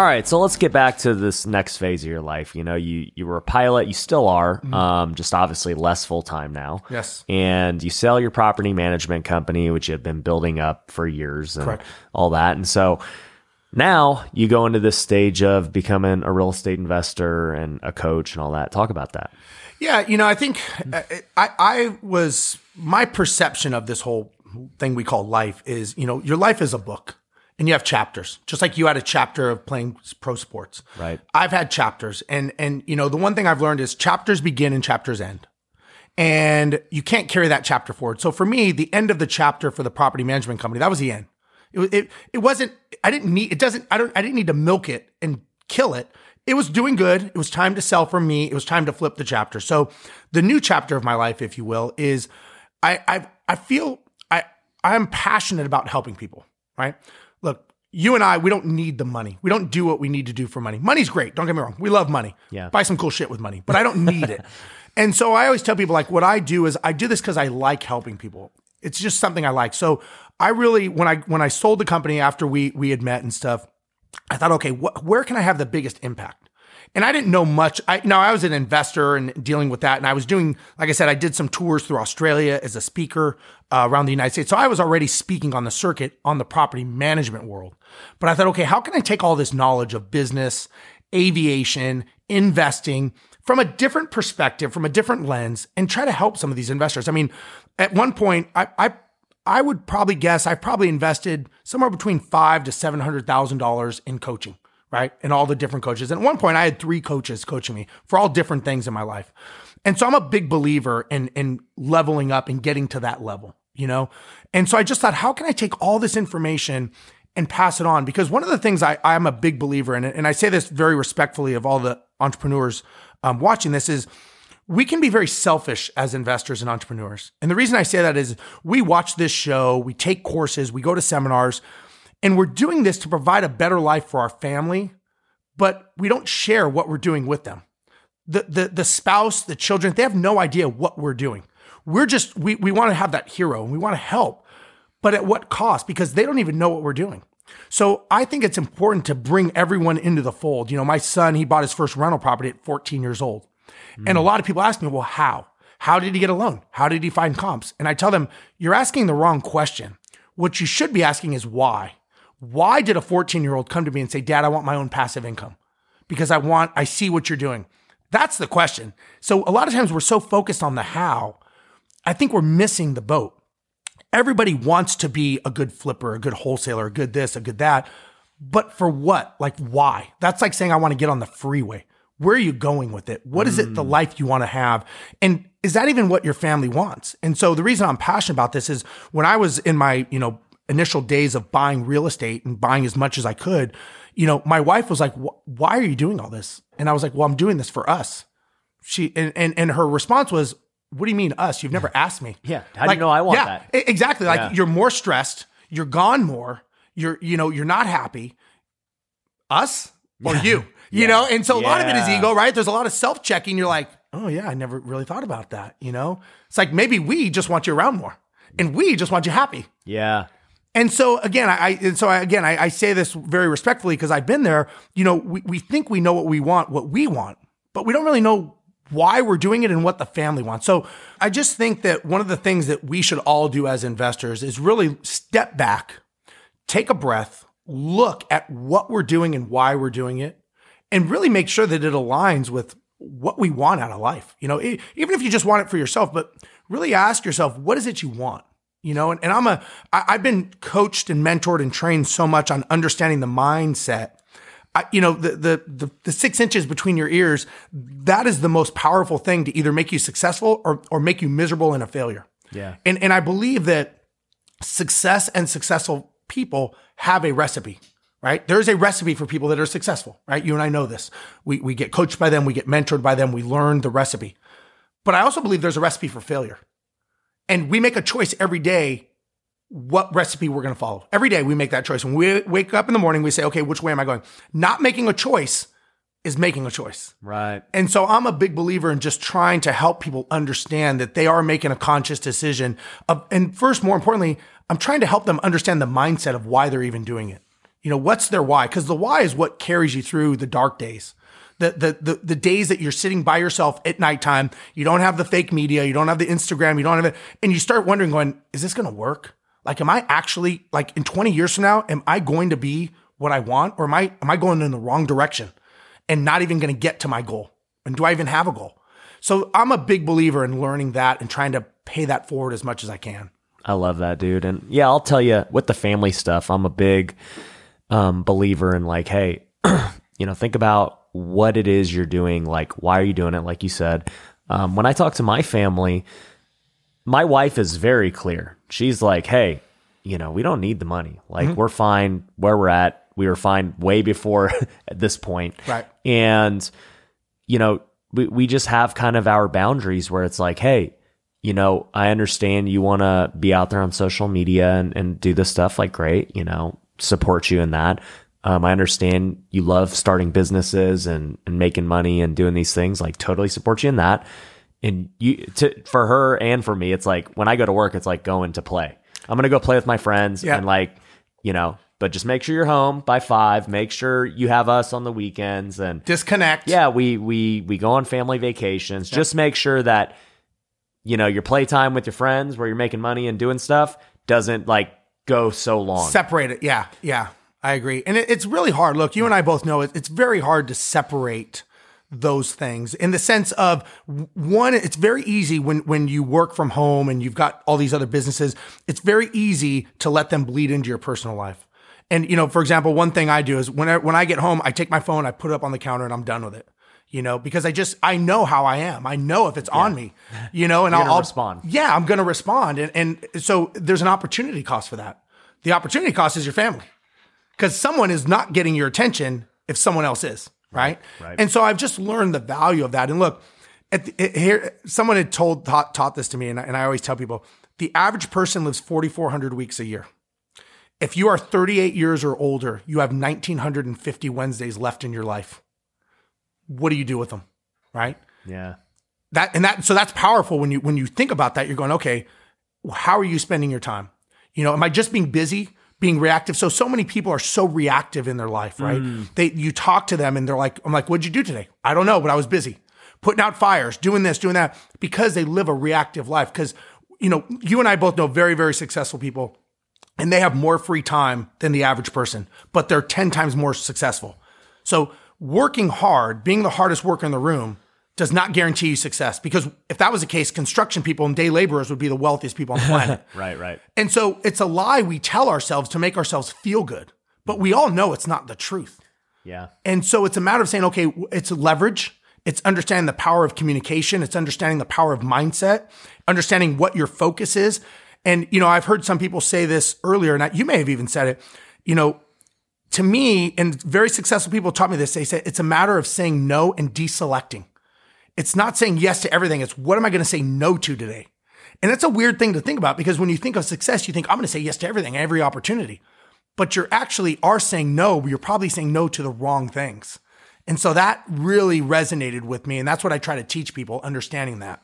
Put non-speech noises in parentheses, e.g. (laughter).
All right, so let's get back to this next phase of your life. You know, you you were a pilot, you still are, um, just obviously less full time now. Yes. And you sell your property management company, which you have been building up for years and Correct. all that. And so now you go into this stage of becoming a real estate investor and a coach and all that. Talk about that. Yeah, you know, I think uh, I, I was my perception of this whole thing we call life is, you know, your life is a book and you have chapters, just like you had a chapter of playing pro sports. Right. I've had chapters and, and, you know, the one thing I've learned is chapters begin and chapters end. And you can't carry that chapter forward. So for me, the end of the chapter for the property management company, that was the end. It, it, it wasn't, I didn't need, it doesn't, I don't, I didn't need to milk it and kill it. It was doing good. It was time to sell for me. It was time to flip the chapter. So the new chapter of my life, if you will, is I, I, I feel I, I'm passionate about helping people, right? Look, you and I, we don't need the money. We don't do what we need to do for money. Money's great. Don't get me wrong. We love money. Yeah. Buy some cool shit with money, but I don't need it. (laughs) And so I always tell people like what I do is I do this because I like helping people. It's just something I like. So I really when I when I sold the company after we we had met and stuff, I thought, okay, wh- where can I have the biggest impact? And I didn't know much. I now I was an investor and dealing with that, and I was doing, like I said, I did some tours through Australia as a speaker uh, around the United States. So I was already speaking on the circuit on the property management world. But I thought, okay, how can I take all this knowledge of business, aviation, investing from a different perspective, from a different lens, and try to help some of these investors? I mean, at one point, I, I I would probably guess I probably invested somewhere between five to seven hundred thousand dollars in coaching, right? And all the different coaches. And at one point, I had three coaches coaching me for all different things in my life. And so I'm a big believer in in leveling up and getting to that level, you know. And so I just thought, how can I take all this information and pass it on? Because one of the things I I'm a big believer in, and I say this very respectfully of all the entrepreneurs um, watching this is we can be very selfish as investors and entrepreneurs. And the reason I say that is we watch this show, we take courses, we go to seminars, and we're doing this to provide a better life for our family, but we don't share what we're doing with them. The, the, the spouse, the children, they have no idea what we're doing. We're just, we, we want to have that hero and we want to help, but at what cost? Because they don't even know what we're doing. So I think it's important to bring everyone into the fold. You know, my son, he bought his first rental property at 14 years old. And a mm. lot of people ask me, well, how? How did he get a loan? How did he find comps? And I tell them, you're asking the wrong question. What you should be asking is why? Why did a 14 year old come to me and say, Dad, I want my own passive income? Because I want, I see what you're doing. That's the question. So a lot of times we're so focused on the how, I think we're missing the boat. Everybody wants to be a good flipper, a good wholesaler, a good this, a good that. But for what? Like, why? That's like saying, I want to get on the freeway. Where are you going with it? What is it the mm. life you want to have? And is that even what your family wants? And so the reason I'm passionate about this is when I was in my, you know, initial days of buying real estate and buying as much as I could, you know, my wife was like, why are you doing all this? And I was like, well, I'm doing this for us. She, and, and, and her response was, what do you mean us? You've never asked me. Yeah. How do you know I want yeah, that? Exactly. Like Yeah. you're more stressed. You're gone more. You're, you know, you're not happy. Us or you, (laughs) you Yeah. know? And so a lot of it is ego, right? There's a lot of self checking. You're like, oh yeah, I never really thought about that. You know, it's like maybe we just want you around more and we just want you happy. Yeah. And so again, I, and so I, again, I, I say this very respectfully because I've been there. You know, we, we think we know what we want, what we want, but we don't really know why we're doing it and what the family wants. So I just think that one of the things that we should all do as investors is really step back, take a breath, look at what we're doing and why we're doing it, and really make sure that it aligns with what we want out of life. You know, even if you just want it for yourself, but really ask yourself, what is it you want? You know, and, and I'm a, I, I've been coached and mentored and trained so much on understanding the mindset. I, you know, the, the, the, the six inches between your ears, that is the most powerful thing to either make you successful or, or make you miserable and a failure. Yeah. And, and I believe that success and successful people have a recipe, right? There's a recipe for people that are successful, right? You and I know this. We, we get coached by them, we get mentored by them, we learn the recipe. But I also believe there's a recipe for failure. And we make a choice every day what recipe we're going to follow. Every day we make that choice. When we wake up in the morning, we say, okay, which way am I going? Not making a choice is making a choice. Right. And so I'm a big believer in just trying to help people understand that they are making a conscious decision. Of, and first, more importantly, I'm trying to help them understand the mindset of why they're even doing it. You know, what's their why? Because the why is what carries you through the dark days. The, the, the, the days that you're sitting by yourself at nighttime, you don't have the fake media, you don't have the Instagram, you don't have it, and you start wondering, going, is this going to work? Like, am I actually like in 20 years from now, am I going to be what I want, or am I am I going in the wrong direction and not even going to get to my goal? And do I even have a goal? So I'm a big believer in learning that and trying to pay that forward as much as I can. I love that, dude. And yeah, I'll tell you with the family stuff, I'm a big um, believer in like, hey, (clears throat) you know, think about what it is you're doing. Like, why are you doing it? Like you said, um, when I talk to my family, my wife is very clear. She's like, hey, you know, we don't need the money. Like, Mm-hmm. we're fine where we're at. We were fine way before (laughs) at this point. Right. And, you know, we, we just have kind of our boundaries where it's like, hey, you know, I understand you want to be out there on social media and, and do this stuff. Like, great, you know, support you in that. Um, I understand you love starting businesses and, and making money and doing these things. Like, totally support you in that. And you, to, for her and for me, it's like when I go to work, it's like going to play. I'm going to go play with my friends Yeah. and like, you know, but just make sure you're home by five. Make sure you have us on the weekends and Disconnect. yeah, we we we go on family vacations. Just make sure that you know your playtime with your friends, where you're making money and doing stuff, doesn't like go so long. Separate it. Yeah. Yeah. I agree. And it, it's really hard. Look, you and I both know it, it's very hard to separate those things in the sense of one, it's very easy when, when you work from home and you've got all these other businesses, it's very easy to let them bleed into your personal life. And, you know, for example, one thing I do is when I, when I get home, I take my phone, I put it up on the counter and I'm done with it. You know, because I just, I know how I am. I know if it's on me, you know, and I'll, I'll respond. Yeah, I'm going to respond. And, and so there's an opportunity cost for that. The opportunity cost is your family because someone is not getting your attention if someone else is, right? Right. And so I've just learned the value of that. And look, at the, it- here, someone had told taught, taught this to me, and I, and I always tell people the average person lives 4,400 weeks a year. If you are 38 years or older, you have 1,950 Wednesdays left in your life. What do you do with them, right? yeah, that and that so that's powerful when you when you think about that you're going okay how are you spending your time you know am i just being busy being reactive. So so many people are so reactive in their life right? Mm. They you talk to them and they're like i'm like what'd you do today? I don't know but i was busy. Putting out fires doing this doing that because they live a reactive life. Because you know you and i both know very very successful people and they have more free time than the average person but they're 10 times more successful. So working hard, being the hardest worker in the room, does not guarantee you success. Because if that was the case, construction people and day laborers would be the wealthiest people on the planet. (laughs) right, right. and so it's a lie we tell ourselves to make ourselves feel good. But we all know it's not the truth. Yeah, And so it's a matter of saying, okay, it's leverage. It's understanding the power of communication. It's understanding the power of mindset, understanding what your focus is. And, you know, I've heard some people say this earlier, and I- you may have even said it, you know, to me, and very successful people taught me this. They say it's a matter of saying no and deselecting. It's not saying yes to everything. It's what am I going to say no to today? And that's a weird thing to think about because when you think of success, you think I'm going to say yes to everything, every opportunity. But you're actually are saying no, but you're probably saying no to the wrong things. And so that really resonated with me. And that's what I try to teach people, understanding that.